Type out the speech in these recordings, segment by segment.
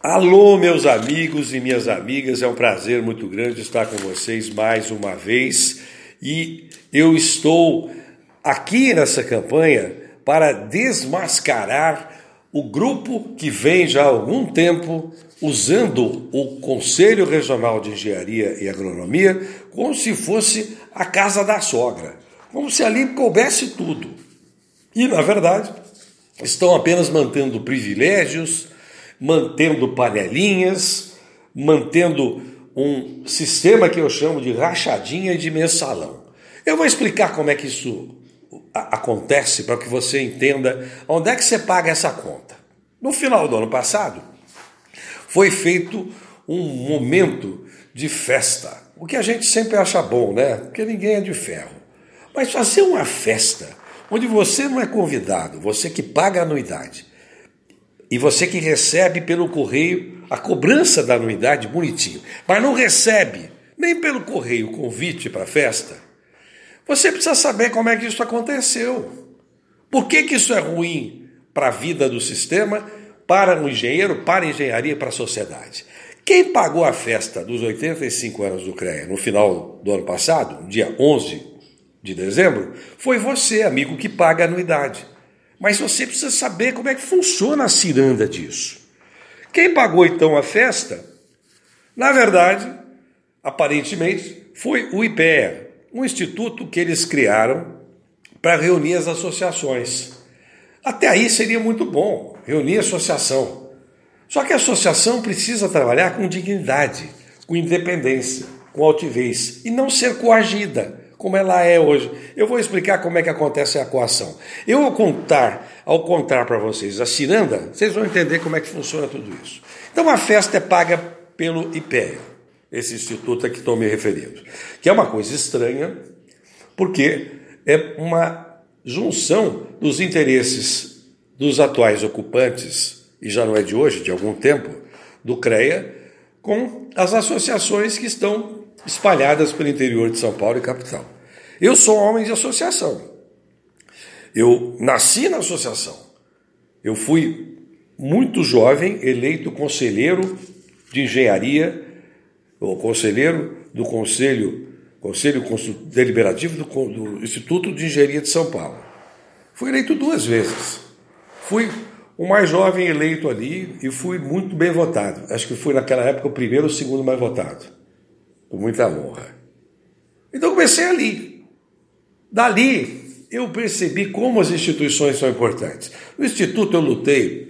Alô, meus amigos e minhas amigas, é um prazer muito grande estar com vocês mais uma vez e eu estou aqui nessa campanha para desmascarar o grupo que vem já há algum tempo usando o Conselho Regional de Engenharia e Agronomia como se fosse a casa da sogra, como se ali coubesse tudo. E, na verdade, estão apenas mantendo privilégios mantendo panelinhas, mantendo um sistema que eu chamo de rachadinha de mensalão. Eu vou explicar como é que isso acontece para que você entenda onde é que você paga essa conta. No final do ano passado, foi feito um momento de festa, o que a gente sempre acha bom, né? Porque ninguém é de ferro. Mas fazer uma festa onde você não é convidado, você que paga a anuidade, e você que recebe pelo correio a cobrança da anuidade bonitinho, mas não recebe nem pelo correio o convite para a festa, você precisa saber como é que isso aconteceu. Por que, que isso é ruim para a vida do sistema, para o engenheiro, para a engenharia, para a sociedade? Quem pagou a festa dos 85 anos do CREA no final do ano passado, dia 11 de dezembro, foi você, amigo, que paga a anuidade. Mas você precisa saber como é que funciona a ciranda disso. Quem pagou então a festa, na verdade, aparentemente, foi o IPEA, um instituto que eles criaram para reunir as associações. Até aí seria muito bom reunir associação. Só que a associação precisa trabalhar com dignidade, com independência, com altivez e não ser coagida como ela é hoje. Eu vou explicar como é que acontece a coação. Eu vou contar, ao contar para vocês a ciranda, vocês vão entender como é que funciona tudo isso. Então a festa é paga pelo IPEA, esse instituto a que estou me referindo, que é uma coisa estranha, porque é uma junção dos interesses dos atuais ocupantes, e já não é de hoje, de algum tempo, do CREA, com as associações que estão espalhadas pelo interior de São Paulo e capital. Eu sou homem de associação. Eu nasci na associação. Eu fui muito jovem eleito conselheiro de engenharia, ou conselheiro do Conselho, Conselho Deliberativo do, do Instituto de Engenharia de São Paulo. Fui eleito duas vezes. Fui o mais jovem eleito ali e fui muito bem votado. Acho que fui naquela época o primeiro ou segundo mais votado com muita honra. Então comecei ali. Dali eu percebi como as instituições são importantes. No Instituto eu lutei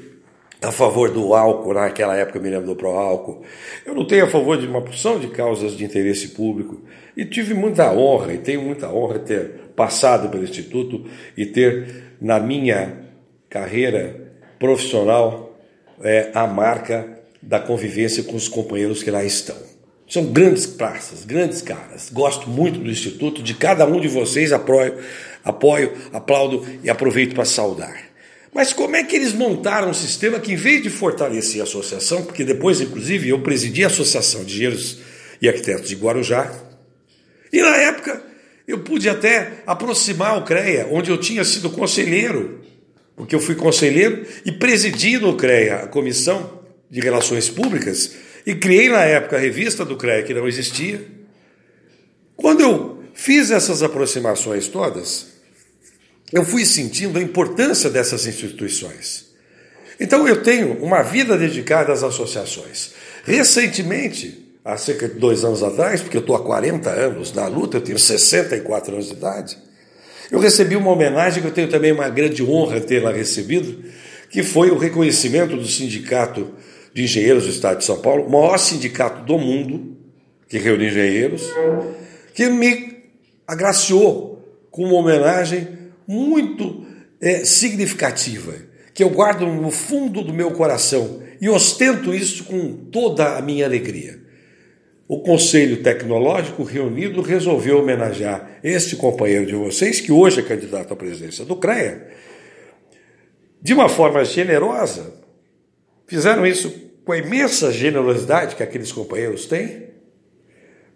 a favor do álcool, naquela época eu me lembro do pró-álcool. Eu lutei a favor de uma porção de causas de interesse público e tive muita honra, e tenho muita honra ter passado pelo Instituto e ter, na minha carreira profissional, é, a marca da convivência com os companheiros que lá estão. São grandes praças, grandes caras. Gosto muito do Instituto, de cada um de vocês apoio, apoio aplaudo e aproveito para saudar. Mas como é que eles montaram um sistema que, em vez de fortalecer a associação, porque depois, inclusive, eu presidi a Associação de Engenheiros e Arquitetos de Guarujá, e na época eu pude até aproximar o CREA, onde eu tinha sido conselheiro, porque eu fui conselheiro e presidi no CREA a Comissão de Relações Públicas e criei na época a revista do CREA, que não existia. Quando eu fiz essas aproximações todas, eu fui sentindo a importância dessas instituições. Então eu tenho uma vida dedicada às associações. Recentemente, há cerca de dois anos atrás, porque eu estou há 40 anos na luta, eu tenho 64 anos de idade, eu recebi uma homenagem que eu tenho também uma grande honra lá recebido, que foi o reconhecimento do Sindicato de Engenheiros do Estado de São Paulo, o maior sindicato do mundo, que reúne engenheiros, que me agraciou com uma homenagem muito é, significativa, que eu guardo no fundo do meu coração e ostento isso com toda a minha alegria. O Conselho Tecnológico reunido resolveu homenagear este companheiro de vocês, que hoje é candidato à presidência do CREA, de uma forma generosa, Fizeram isso com a imensa generosidade que aqueles companheiros têm,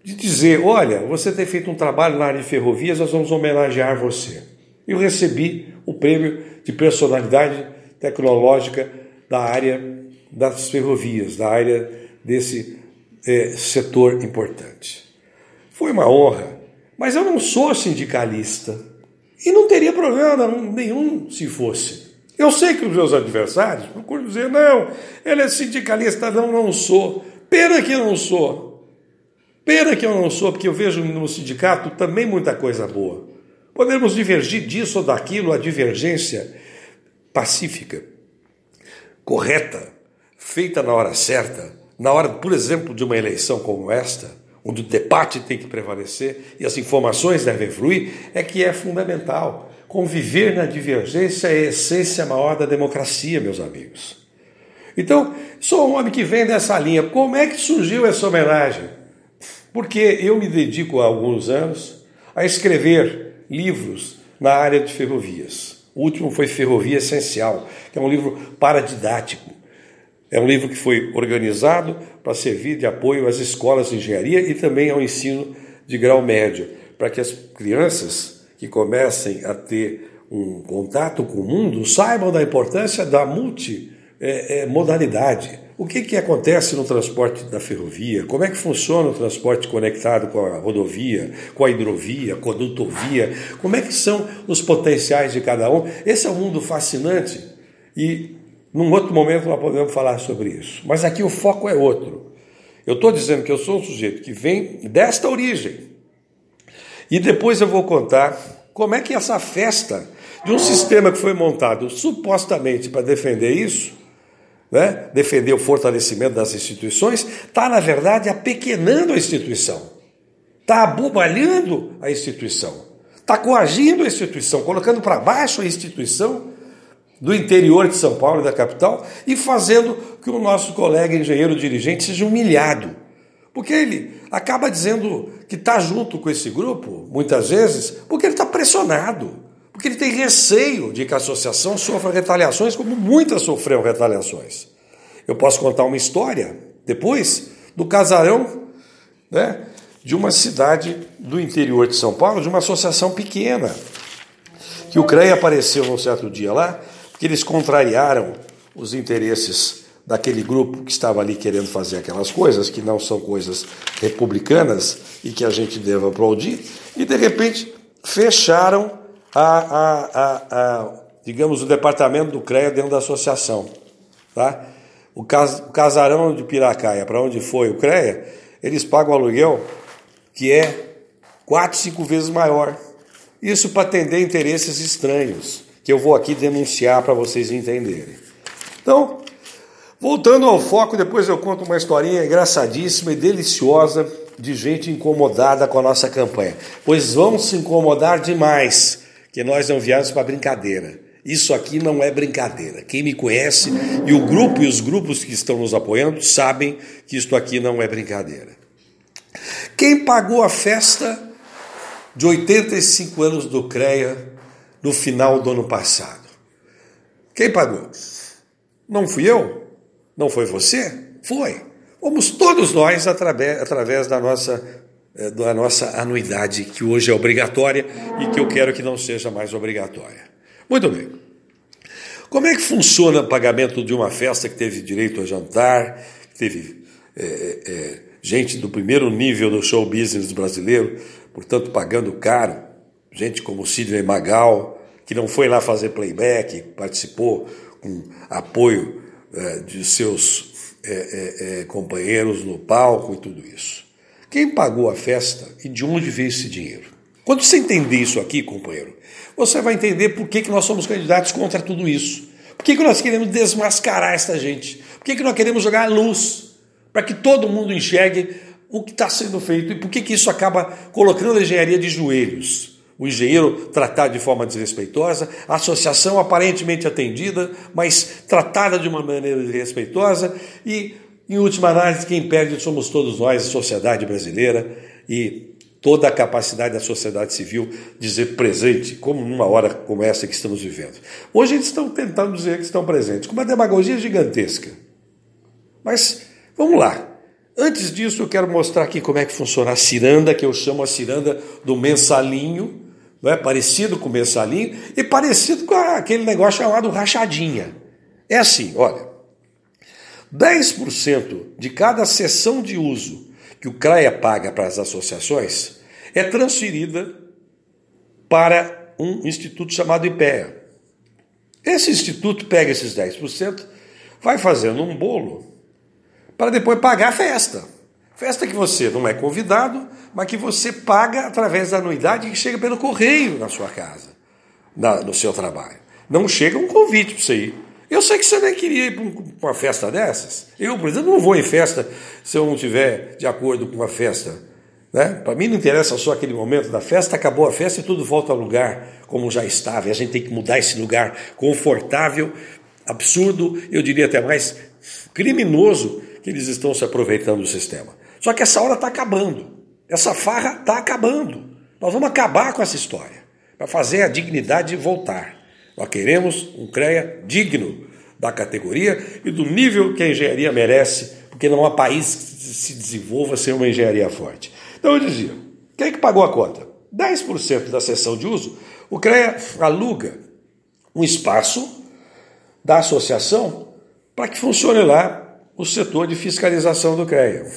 de dizer: olha, você tem feito um trabalho na área de ferrovias, nós vamos homenagear você. Eu recebi o prêmio de personalidade tecnológica da área das ferrovias, da área desse é, setor importante. Foi uma honra, mas eu não sou sindicalista e não teria problema nenhum se fosse. Eu sei que os meus adversários procuram dizer, não, ele é sindicalista, não, não sou. Pena que eu não sou. Pena que eu não sou, porque eu vejo no sindicato também muita coisa boa. Podemos divergir disso ou daquilo, a divergência pacífica, correta, feita na hora certa, na hora, por exemplo, de uma eleição como esta, onde o debate tem que prevalecer e as informações devem fluir, é que é fundamental. Conviver na divergência é a essência maior da democracia, meus amigos. Então, sou um homem que vem dessa linha. Como é que surgiu essa homenagem? Porque eu me dedico há alguns anos a escrever livros na área de ferrovias. O último foi Ferrovia Essencial, que é um livro paradidático. É um livro que foi organizado para servir de apoio às escolas de engenharia e também ao ensino de grau médio, para que as crianças que comecem a ter um contato com o mundo saibam da importância da multimodalidade. O que, que acontece no transporte da ferrovia? Como é que funciona o transporte conectado com a rodovia, com a hidrovia, com a dutovia? Como é que são os potenciais de cada um? Esse é um mundo fascinante e num outro momento nós podemos falar sobre isso. Mas aqui o foco é outro. Eu estou dizendo que eu sou um sujeito que vem desta origem. E depois eu vou contar como é que essa festa de um sistema que foi montado supostamente para defender isso né, defender o fortalecimento das instituições, está, na verdade, apequenando a instituição, está abobalhando a instituição, está coagindo a instituição, colocando para baixo a instituição do interior de São Paulo e da capital e fazendo que o nosso colega engenheiro dirigente seja humilhado. Porque ele acaba dizendo que está junto com esse grupo, muitas vezes, porque ele está pressionado porque ele tem receio de que a associação sofra retaliações, como muitas sofreram retaliações. Eu posso contar uma história depois do casarão né, de uma cidade do interior de São Paulo, de uma associação pequena, que o CREA apareceu num certo dia lá, porque eles contrariaram os interesses daquele grupo que estava ali querendo fazer aquelas coisas, que não são coisas republicanas e que a gente deve aplaudir, e de repente fecharam a, a, a, a, digamos, o departamento do CREA dentro da associação. Tá? O, cas, o casarão de Piracaia, para onde foi o CREA, eles pagam aluguel que é quatro, cinco vezes maior. Isso para atender interesses estranhos, que eu vou aqui denunciar para vocês entenderem. Então, voltando ao foco, depois eu conto uma historinha engraçadíssima e deliciosa de gente incomodada com a nossa campanha. Pois vamos se incomodar demais que nós não viemos para brincadeira. Isso aqui não é brincadeira. Quem me conhece e o grupo e os grupos que estão nos apoiando sabem que isto aqui não é brincadeira. Quem pagou a festa de 85 anos do CREA no final do ano passado? Quem pagou? Não fui eu? Não foi você? Foi. Fomos todos nós através, através da nossa é, da nossa anuidade, que hoje é obrigatória e que eu quero que não seja mais obrigatória. Muito bem. Como é que funciona o pagamento de uma festa que teve direito a jantar, que teve é, é, gente do primeiro nível do show business brasileiro, portanto pagando caro, gente como Sidney Magal, que não foi lá fazer playback, participou com apoio de seus é, é, companheiros no palco e tudo isso. Quem pagou a festa e de onde veio esse dinheiro? Quando você entender isso aqui, companheiro, você vai entender por que, que nós somos candidatos contra tudo isso. Por que, que nós queremos desmascarar essa gente? Por que, que nós queremos jogar a luz para que todo mundo enxergue o que está sendo feito e por que, que isso acaba colocando a engenharia de joelhos? O engenheiro tratado de forma desrespeitosa, a associação aparentemente atendida, mas tratada de uma maneira desrespeitosa e em última análise, quem perde somos todos nós, a sociedade brasileira e toda a capacidade da sociedade civil de ser presente, como numa hora como essa que estamos vivendo. Hoje eles estão tentando dizer que estão presentes, com uma demagogia gigantesca. Mas vamos lá. Antes disso, eu quero mostrar aqui como é que funciona a ciranda, que eu chamo a ciranda do mensalinho, não é? parecido com o mensalinho e parecido com aquele negócio chamado rachadinha. É assim, olha. 10% de cada sessão de uso que o CRAEA paga para as associações é transferida para um instituto chamado IPEA. Esse instituto pega esses 10%, vai fazendo um bolo para depois pagar a festa. Festa que você não é convidado, mas que você paga através da anuidade que chega pelo correio na sua casa, na, no seu trabalho. Não chega um convite para você ir. Eu sei que você nem queria ir para uma festa dessas. Eu, por exemplo, não vou em festa se eu não tiver de acordo com a festa. Né? Para mim não interessa só aquele momento da festa, acabou a festa e tudo volta ao lugar como já estava. E a gente tem que mudar esse lugar confortável, absurdo, eu diria até mais criminoso, que eles estão se aproveitando do sistema. Só que essa hora está acabando. Essa farra está acabando. Nós vamos acabar com essa história para fazer a dignidade voltar. Nós queremos um CREA digno da categoria e do nível que a engenharia merece, porque não há país que se desenvolva sem uma engenharia forte. Então eu dizia: quem é que pagou a conta? 10% da sessão de uso, o CREA aluga um espaço da associação para que funcione lá o setor de fiscalização do CREA.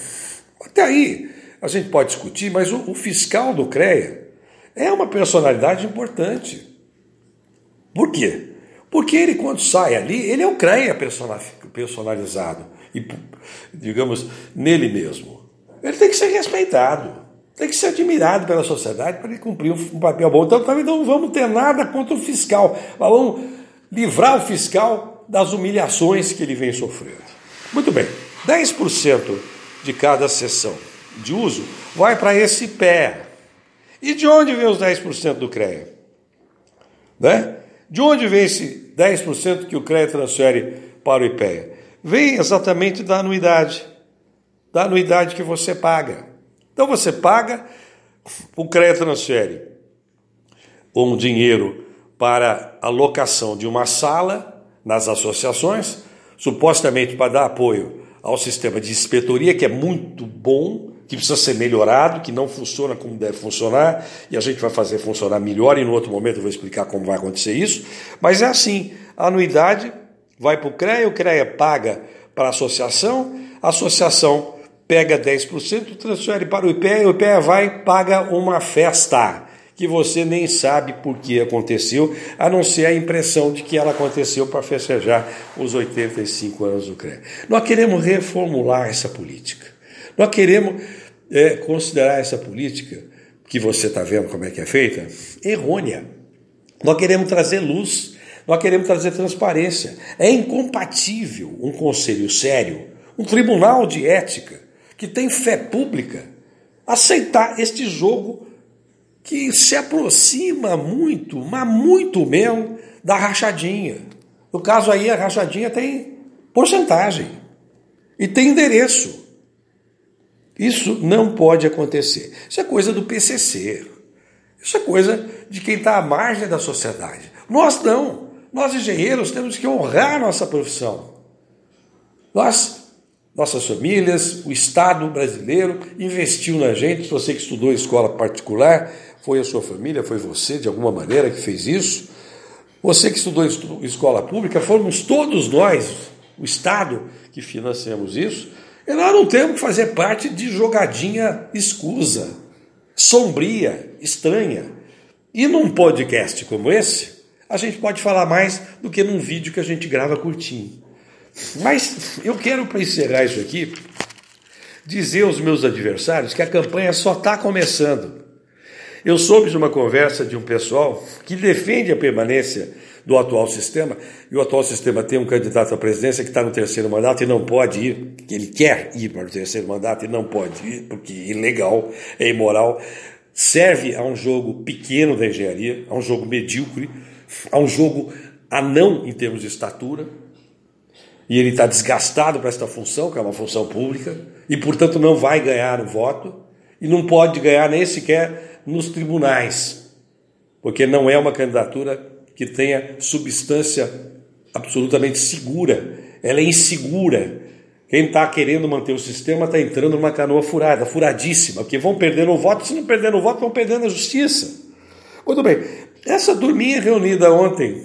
Até aí a gente pode discutir, mas o, o fiscal do CREA é uma personalidade importante. Por quê? Porque ele, quando sai ali, ele é o CREA personalizado, e, digamos, nele mesmo. Ele tem que ser respeitado, tem que ser admirado pela sociedade para ele cumprir um papel bom. Então, também não vamos ter nada contra o fiscal, vamos livrar o fiscal das humilhações que ele vem sofrendo. Muito bem, 10% de cada sessão de uso vai para esse pé. E de onde vem os 10% do CREA? Né? De onde vem esse 10% que o CREA transfere para o IPEA? Vem exatamente da anuidade, da anuidade que você paga. Então você paga, o CREA transfere um dinheiro para a locação de uma sala nas associações, supostamente para dar apoio ao sistema de inspetoria, que é muito bom, que precisa ser melhorado, que não funciona como deve funcionar, e a gente vai fazer funcionar melhor, e no outro momento eu vou explicar como vai acontecer isso. Mas é assim: a anuidade vai para o CREA, o CREA paga para a associação, a associação pega 10%, transfere para o IPEA, o IPEA vai paga uma festa que você nem sabe por que aconteceu, a não ser a impressão de que ela aconteceu para festejar os 85 anos do CREA. Nós queremos reformular essa política. Nós queremos é, considerar essa política, que você está vendo como é que é feita, errônea. Nós queremos trazer luz, nós queremos trazer transparência. É incompatível um conselho sério, um tribunal de ética, que tem fé pública, aceitar este jogo que se aproxima muito, mas muito mesmo, da rachadinha. No caso aí, a rachadinha tem porcentagem e tem endereço. Isso não pode acontecer. Isso é coisa do PCC. Isso é coisa de quem está à margem da sociedade. Nós não. Nós, engenheiros, temos que honrar nossa profissão. Nós, nossas famílias, o Estado brasileiro investiu na gente. Você que estudou em escola particular, foi a sua família, foi você, de alguma maneira, que fez isso. Você que estudou escola pública, fomos todos nós, o Estado, que financiamos isso. E nós não temos que fazer parte de jogadinha escusa, sombria, estranha. E num podcast como esse, a gente pode falar mais do que num vídeo que a gente grava curtinho. Mas eu quero, para encerrar isso aqui, dizer aos meus adversários que a campanha só está começando. Eu soube de uma conversa de um pessoal que defende a permanência do atual sistema, e o atual sistema tem um candidato à presidência que está no terceiro mandato e não pode ir, que ele quer ir para o terceiro mandato e não pode ir, porque é ilegal, é imoral, serve a um jogo pequeno da engenharia, a um jogo medíocre, a um jogo anão em termos de estatura, e ele está desgastado para esta função, que é uma função pública, e portanto não vai ganhar o voto, e não pode ganhar nem sequer nos tribunais, porque não é uma candidatura que tenha substância absolutamente segura. Ela é insegura. Quem está querendo manter o sistema está entrando numa canoa furada, furadíssima, porque vão perdendo o voto, se não perdendo o voto, vão perdendo a justiça. Muito bem, essa turminha reunida ontem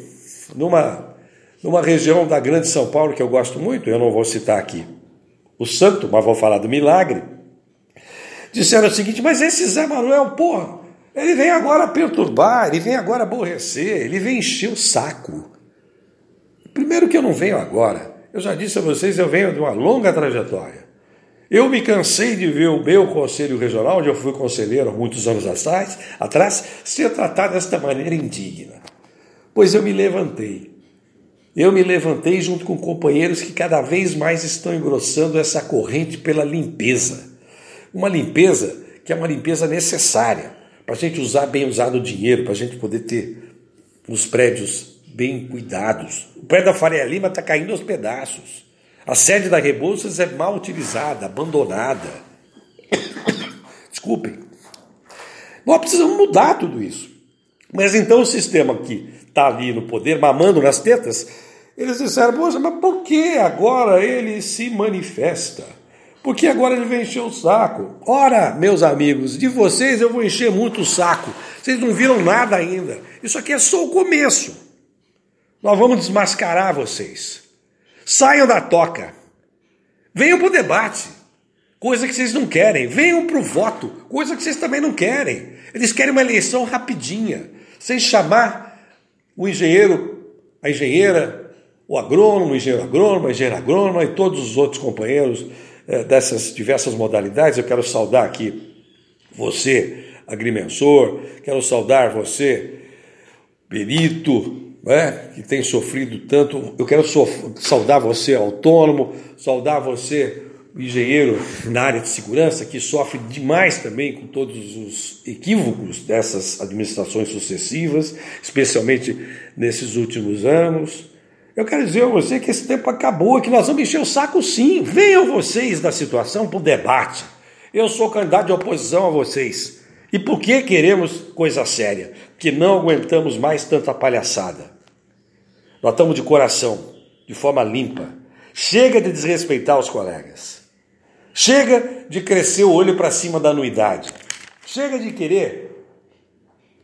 numa, numa região da Grande São Paulo que eu gosto muito, eu não vou citar aqui o santo, mas vou falar do milagre. Disseram o seguinte: mas esse Zé Manuel, porra, ele vem agora perturbar, ele vem agora aborrecer, ele vem encher o saco. Primeiro que eu não venho agora, eu já disse a vocês, eu venho de uma longa trajetória. Eu me cansei de ver o meu conselho regional, onde eu fui conselheiro há muitos anos atrás, atrás ser tratado desta maneira indigna. Pois eu me levantei. Eu me levantei junto com companheiros que cada vez mais estão engrossando essa corrente pela limpeza. Uma limpeza que é uma limpeza necessária para a gente usar bem usado o dinheiro, para a gente poder ter os prédios bem cuidados. O prédio da Faria Lima está caindo aos pedaços. A sede da Rebouças é mal utilizada, abandonada. Desculpem. Nós precisamos mudar tudo isso. Mas então o sistema que está ali no poder, mamando nas tetas, eles disseram, mas por que agora ele se manifesta? Por que agora ele vem encher o saco? Ora, meus amigos, de vocês eu vou encher muito o saco. Vocês não viram nada ainda. Isso aqui é só o começo. Nós vamos desmascarar vocês. Saiam da toca. Venham para o debate. Coisa que vocês não querem. Venham para o voto. Coisa que vocês também não querem. Eles querem uma eleição rapidinha. Sem chamar o engenheiro, a engenheira, o agrônomo, o engenheiro agrônomo, a engenheira agrônoma e todos os outros companheiros dessas diversas modalidades. Eu quero saudar aqui você, agrimensor, quero saudar você, perito, né, que tem sofrido tanto. Eu quero saudar você, autônomo, saudar você, engenheiro na área de segurança, que sofre demais também com todos os equívocos dessas administrações sucessivas, especialmente nesses últimos anos. Eu quero dizer a você que esse tempo acabou, que nós vamos encher o saco sim. Venham vocês da situação para o debate. Eu sou candidato de oposição a vocês. E por que queremos coisa séria? Que não aguentamos mais tanta palhaçada. Nós estamos de coração, de forma limpa. Chega de desrespeitar os colegas. Chega de crescer o olho para cima da anuidade. Chega de querer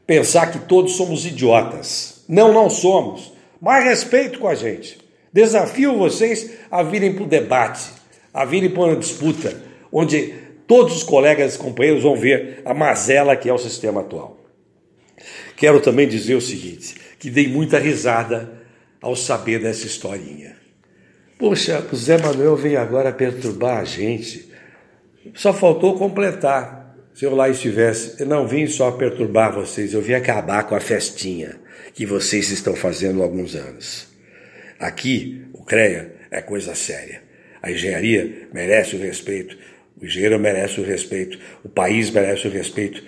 pensar que todos somos idiotas. Não, não somos. Mais respeito com a gente. Desafio vocês a virem para o debate, a virem para uma disputa, onde todos os colegas e companheiros vão ver a mazela que é o sistema atual. Quero também dizer o seguinte: que dei muita risada ao saber dessa historinha. Poxa, o Zé Manuel veio agora perturbar a gente. Só faltou completar. Se eu lá estivesse, eu não vim só perturbar vocês, eu vim acabar com a festinha que vocês estão fazendo há alguns anos. Aqui, o CREA é coisa séria. A engenharia merece o respeito, o engenheiro merece o respeito, o país merece o respeito,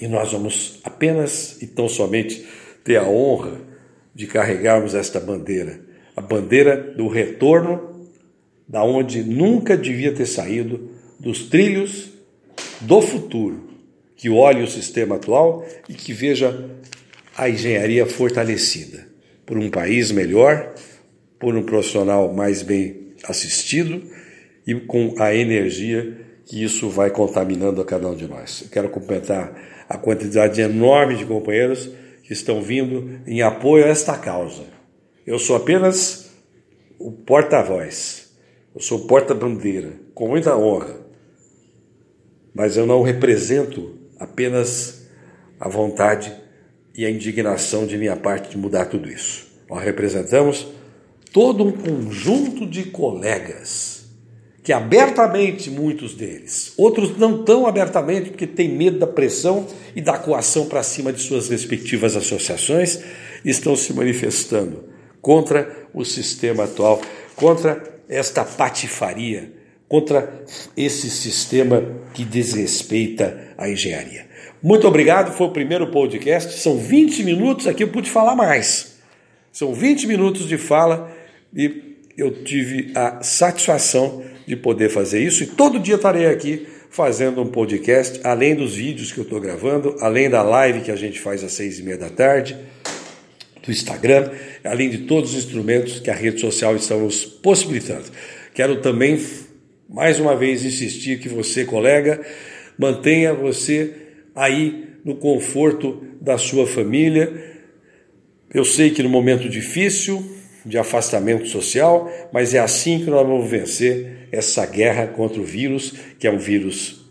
e nós vamos apenas e tão somente ter a honra de carregarmos esta bandeira, a bandeira do retorno da onde nunca devia ter saído dos trilhos do futuro, que olhe o sistema atual e que veja a engenharia fortalecida por um país melhor, por um profissional mais bem assistido e com a energia que isso vai contaminando a cada um de nós. Eu quero cumprimentar a quantidade enorme de companheiros que estão vindo em apoio a esta causa. Eu sou apenas o porta-voz, eu sou porta-bandeira, com muita honra, mas eu não represento apenas a vontade e a indignação de minha parte de mudar tudo isso. Nós representamos todo um conjunto de colegas que abertamente muitos deles, outros não tão abertamente porque têm medo da pressão e da coação para cima de suas respectivas associações, estão se manifestando contra o sistema atual, contra esta patifaria, contra esse sistema que desrespeita a engenharia. Muito obrigado, foi o primeiro podcast, são 20 minutos aqui, eu pude falar mais. São 20 minutos de fala e eu tive a satisfação de poder fazer isso e todo dia estarei aqui fazendo um podcast, além dos vídeos que eu estou gravando, além da live que a gente faz às seis e meia da tarde, do Instagram, além de todos os instrumentos que a rede social está nos possibilitando. Quero também, mais uma vez, insistir que você, colega, mantenha você aí no conforto da sua família. Eu sei que no momento difícil, de afastamento social, mas é assim que nós vamos vencer essa guerra contra o vírus, que é um vírus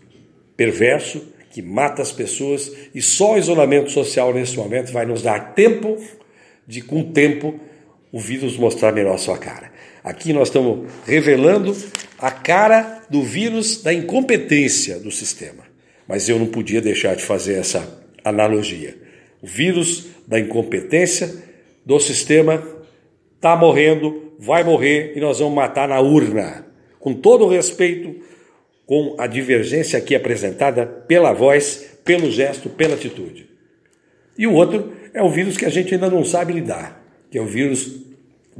perverso, que mata as pessoas, e só o isolamento social nesse momento vai nos dar tempo de, com o tempo, o vírus mostrar melhor a sua cara. Aqui nós estamos revelando a cara do vírus da incompetência do sistema. Mas eu não podia deixar de fazer essa analogia. O vírus da incompetência do sistema está morrendo, vai morrer e nós vamos matar na urna. Com todo o respeito, com a divergência aqui apresentada pela voz, pelo gesto, pela atitude. E o outro é o vírus que a gente ainda não sabe lidar, que é o vírus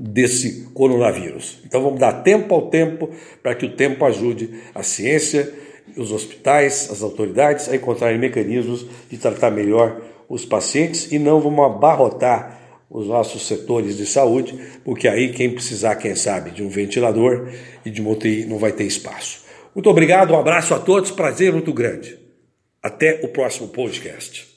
desse coronavírus. Então vamos dar tempo ao tempo para que o tempo ajude a ciência, os hospitais, as autoridades a encontrarem mecanismos de tratar melhor os pacientes e não vamos abarrotar os nossos setores de saúde, porque aí quem precisar, quem sabe, de um ventilador e de uma UTI não vai ter espaço. Muito obrigado, um abraço a todos, prazer muito grande. Até o próximo podcast.